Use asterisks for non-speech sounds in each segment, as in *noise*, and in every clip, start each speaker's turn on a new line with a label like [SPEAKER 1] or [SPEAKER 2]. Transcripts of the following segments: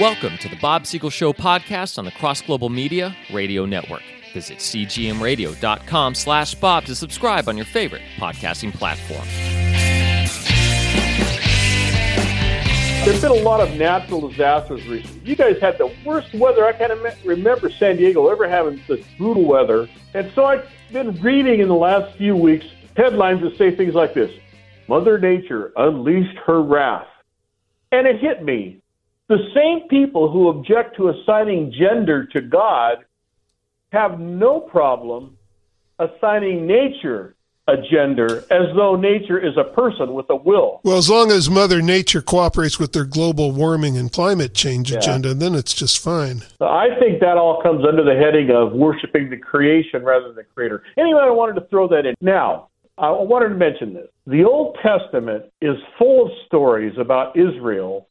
[SPEAKER 1] Welcome to the Bob Siegel Show podcast on the Cross Global Media Radio Network. Visit cgmradio.com slash Bob to subscribe on your favorite podcasting platform.
[SPEAKER 2] There's been a lot of natural disasters recently. You guys had the worst weather. I can't remember San Diego ever having such brutal weather. And so I've been reading in the last few weeks headlines that say things like this Mother Nature unleashed her wrath. And it hit me. The same people who object to assigning gender to God have no problem assigning nature a gender as though nature is a person with a will.
[SPEAKER 3] Well, as long as Mother Nature cooperates with their global warming and climate change yeah. agenda, then it's just fine.
[SPEAKER 2] I think that all comes under the heading of worshiping the creation rather than the creator. Anyway, I wanted to throw that in. Now, I wanted to mention this. The Old Testament is full of stories about Israel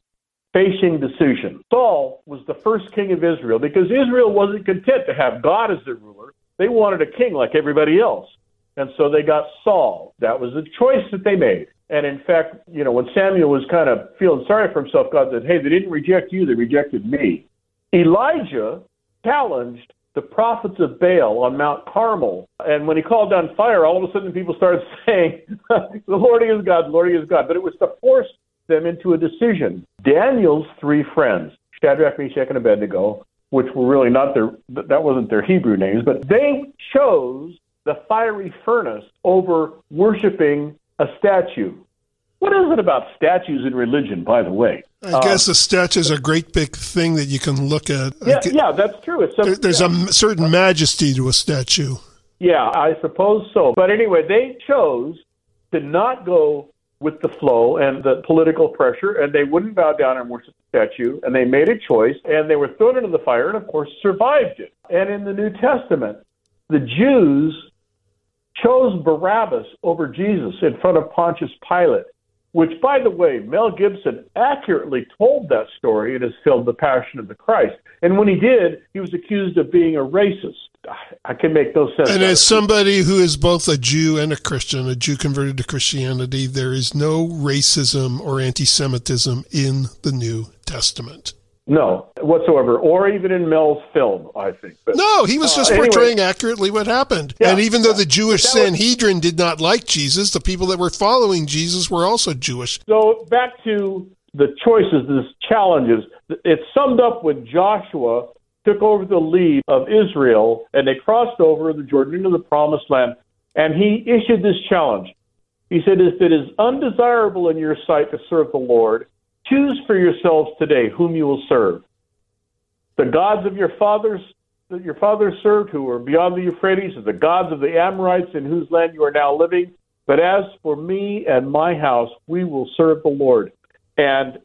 [SPEAKER 2] facing decision. Saul was the first king of Israel because Israel wasn't content to have God as their ruler. They wanted a king like everybody else. And so they got Saul. That was the choice that they made. And in fact, you know, when Samuel was kind of feeling sorry for himself, God said, Hey, they didn't reject you, they rejected me. Elijah challenged the prophets of Baal on Mount Carmel. And when he called down fire, all of a sudden people started *laughs* saying, The Lord is God, the Lord is God. But it was to force them into a decision. Daniel's three friends, Shadrach, Meshach, and Abednego, which were really not their, that wasn't their Hebrew names, but they chose the fiery furnace over worshiping a statue. What is it about statues in religion, by the way?
[SPEAKER 3] I guess uh, a statue is a great big thing that you can look at.
[SPEAKER 2] Yeah, yeah that's true. It's
[SPEAKER 3] there, there's yeah. a certain majesty to a statue.
[SPEAKER 2] Yeah, I suppose so. But anyway, they chose to not go with the flow and the political pressure, and they wouldn't bow down and worship the statue, and they made a choice, and they were thrown into the fire, and of course survived it. And in the New Testament, the Jews chose Barabbas over Jesus in front of Pontius Pilate, which, by the way, Mel Gibson accurately told that story in his film The Passion of the Christ. And when he did, he was accused of being a racist. I can make no sense.
[SPEAKER 3] And as somebody who is both a Jew and a Christian, a Jew converted to Christianity, there is no racism or anti Semitism in the New Testament.
[SPEAKER 2] No, whatsoever, or even in Mel's film, I think.
[SPEAKER 3] But, no, he was just uh, portraying anyway, accurately what happened. Yeah, and even though the Jewish Sanhedrin was, did not like Jesus, the people that were following Jesus were also Jewish.
[SPEAKER 2] So back to the choices, the challenges. It's summed up with Joshua took over the lead of Israel, and they crossed over the Jordan into the Promised Land, and he issued this challenge. He said, "If it is undesirable in your sight to serve the Lord." Choose for yourselves today whom you will serve. The gods of your fathers that your fathers served, who were beyond the Euphrates, are the gods of the Amorites in whose land you are now living. But as for me and my house, we will serve the Lord. And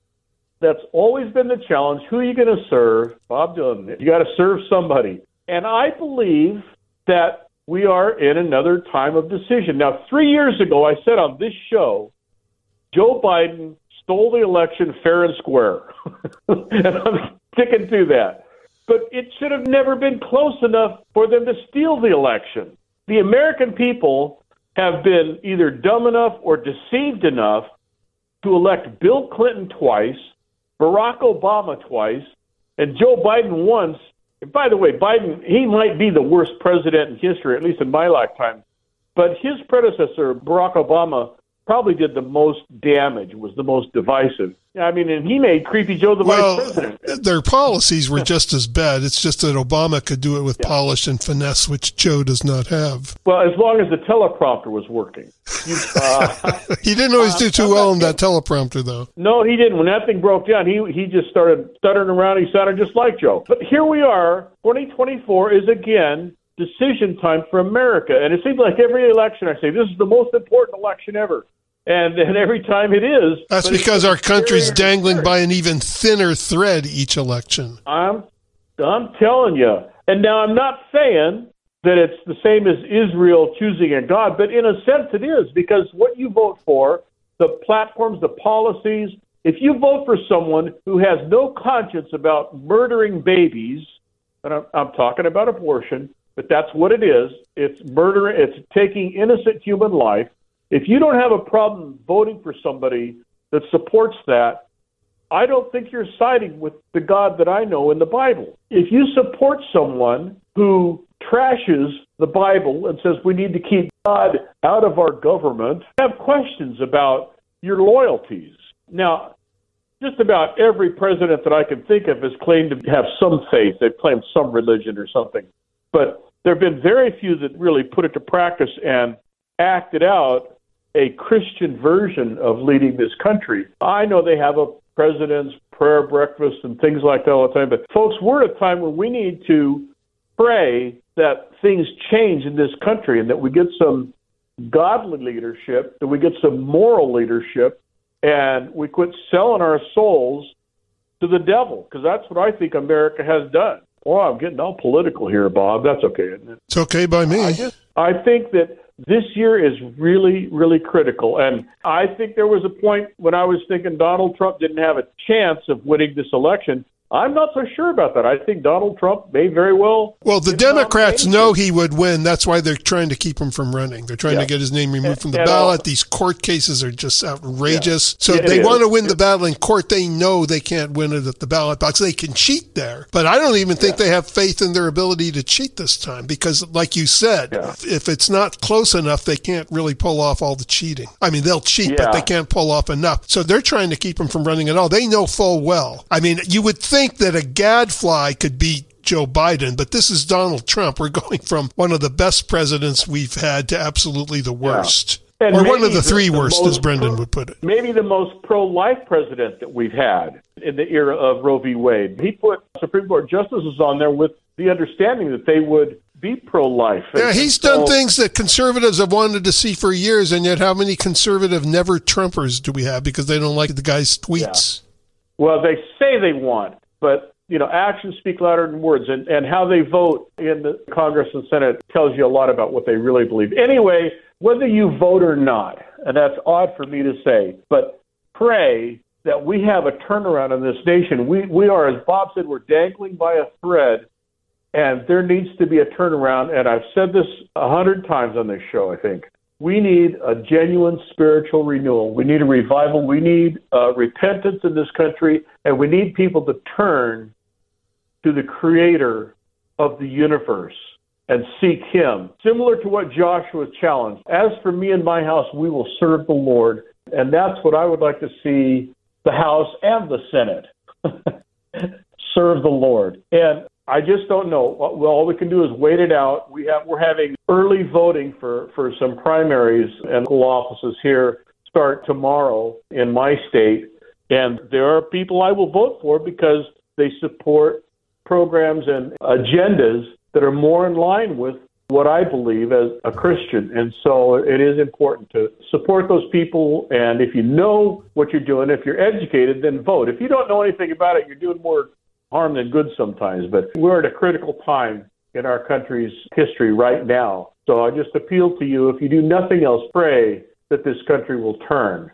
[SPEAKER 2] that's always been the challenge. Who are you going to serve? Bob Dylan. You got to serve somebody. And I believe that we are in another time of decision. Now, three years ago, I said on this show, Joe Biden stole the election fair and square. *laughs* and I'm sticking to that. But it should have never been close enough for them to steal the election. The American people have been either dumb enough or deceived enough to elect Bill Clinton twice, Barack Obama twice, and Joe Biden once. And by the way, Biden, he might be the worst president in history, at least in my lifetime. But his predecessor, Barack Obama, probably did the most damage, was the most divisive. I mean, and he made Creepy Joe the well, vice president.
[SPEAKER 3] Their policies were *laughs* just as bad. It's just that Obama could do it with yeah. polish and finesse, which Joe does not have.
[SPEAKER 2] Well, as long as the teleprompter was working. You,
[SPEAKER 3] uh, *laughs* he didn't always do too uh, well in that teleprompter, though.
[SPEAKER 2] No, he didn't. When that thing broke down, he he just started stuttering around. He sounded just like Joe. But here we are. 2024 is again decision time for America. And it seems like every election I say, this is the most important election ever. And, and every time it is.
[SPEAKER 3] That's because our country's dangling by an even thinner thread each election.
[SPEAKER 2] I'm, I'm telling you. And now I'm not saying that it's the same as Israel choosing a God, but in a sense it is because what you vote for, the platforms, the policies, if you vote for someone who has no conscience about murdering babies, and I'm, I'm talking about abortion, but that's what it is. It's murder. It's taking innocent human life. If you don't have a problem voting for somebody that supports that, I don't think you're siding with the God that I know in the Bible. If you support someone who trashes the Bible and says we need to keep God out of our government, I have questions about your loyalties. Now, just about every president that I can think of has claimed to have some faith. They've claimed some religion or something. But there have been very few that really put it to practice and acted out a Christian version of leading this country. I know they have a president's prayer breakfast and things like that all the time, but folks, we're at a time when we need to pray that things change in this country and that we get some godly leadership, that we get some moral leadership, and we quit selling our souls to the devil, because that's what I think America has done. Well, I'm getting all political here, Bob. That's okay, isn't it?
[SPEAKER 3] It's okay by me.
[SPEAKER 2] I, just, I think that this year is really, really critical. And I think there was a point when I was thinking Donald Trump didn't have a chance of winning this election. I'm not so sure about that. I think Donald Trump may very well.
[SPEAKER 3] Well, the Democrats know he would win. That's why they're trying to keep him from running. They're trying yeah. to get his name removed from the ballot. Uh, These court cases are just outrageous. Yeah. So they want to win the battle in court. They know they can't win it at the ballot box. They can cheat there, but I don't even think yeah. they have faith in their ability to cheat this time because, like you said, if it's not close enough, they can't really pull off all the cheating. I mean, they'll cheat, but they can't pull off enough. So they're trying to keep him from running at all. They know full well. I mean, you would think think that a gadfly could beat Joe Biden, but this is Donald Trump. We're going from one of the best presidents we've had to absolutely the worst. Yeah. or one of the three the, the worst, as Brendan pro, would put it.
[SPEAKER 2] Maybe the most pro life president that we've had in the era of Roe v. Wade. He put Supreme Court justices on there with the understanding that they would be pro life.
[SPEAKER 3] Yeah, he's so, done things that conservatives have wanted to see for years, and yet how many conservative never Trumpers do we have because they don't like the guy's tweets? Yeah.
[SPEAKER 2] Well, they say they want but you know, actions speak louder than words, and, and how they vote in the Congress and Senate tells you a lot about what they really believe. Anyway, whether you vote or not, and that's odd for me to say, but pray that we have a turnaround in this nation. We we are, as Bob said, we're dangling by a thread, and there needs to be a turnaround. And I've said this a hundred times on this show, I think. We need a genuine spiritual renewal. We need a revival. We need uh, repentance in this country, and we need people to turn to the creator of the universe and seek him. Similar to what Joshua challenged. As for me and my house, we will serve the Lord. And that's what I would like to see the House and the Senate *laughs* serve the Lord. And I just don't know. Well, all we can do is wait it out. We have we're having early voting for for some primaries and school offices here start tomorrow in my state, and there are people I will vote for because they support programs and agendas that are more in line with what I believe as a Christian. And so it is important to support those people. And if you know what you're doing, if you're educated, then vote. If you don't know anything about it, you're doing more harm than good sometimes. But we're at a critical time in our country's history right now. So I just appeal to you if you do nothing else, pray that this country will turn.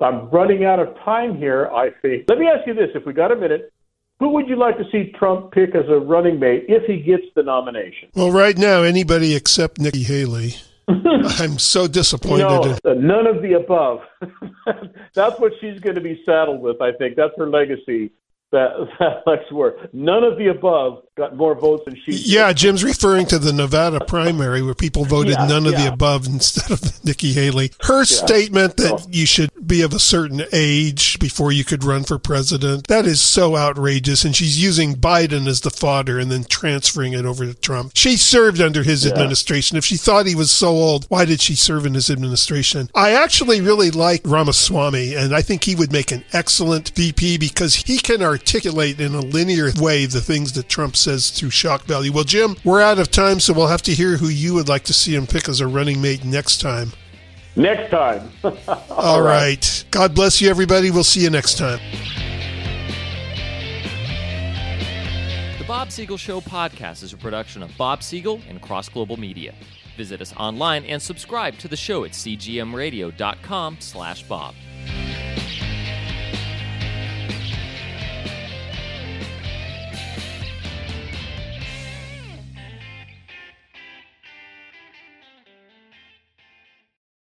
[SPEAKER 2] I'm running out of time here, I think. Let me ask you this if we got a minute. Who would you like to see Trump pick as a running mate if he gets the nomination?
[SPEAKER 3] Well, right now, anybody except Nikki Haley. *laughs* I'm so disappointed.
[SPEAKER 2] No, in- uh, none of the above. *laughs* That's what she's going to be saddled with, I think. That's her legacy that, *laughs* that Lex Ward. None of the above got more votes than she.
[SPEAKER 3] Yeah, Jim's referring to the Nevada primary where people voted yeah, none of yeah. the above instead of *laughs* Nikki Haley. Her yeah. statement that oh. you should be of a certain age before you could run for president, that is so outrageous. And she's using Biden as the fodder and then transferring it over to Trump. She served under his administration. If she thought he was so old, why did she serve in his administration? I actually really like Ramaswamy, and I think he would make an excellent VP because he can articulate in a linear way the things that Trump says through shock value. Well, Jim, we're out of time, so we'll have to hear who you would like to see him pick as a running mate next time.
[SPEAKER 2] Next time. *laughs*
[SPEAKER 3] All, All right. right. God bless you, everybody. We'll see you next time.
[SPEAKER 1] The Bob Siegel Show podcast is a production of Bob Siegel and Cross Global Media. Visit us online and subscribe to the show at cgmradio.com slash Bob.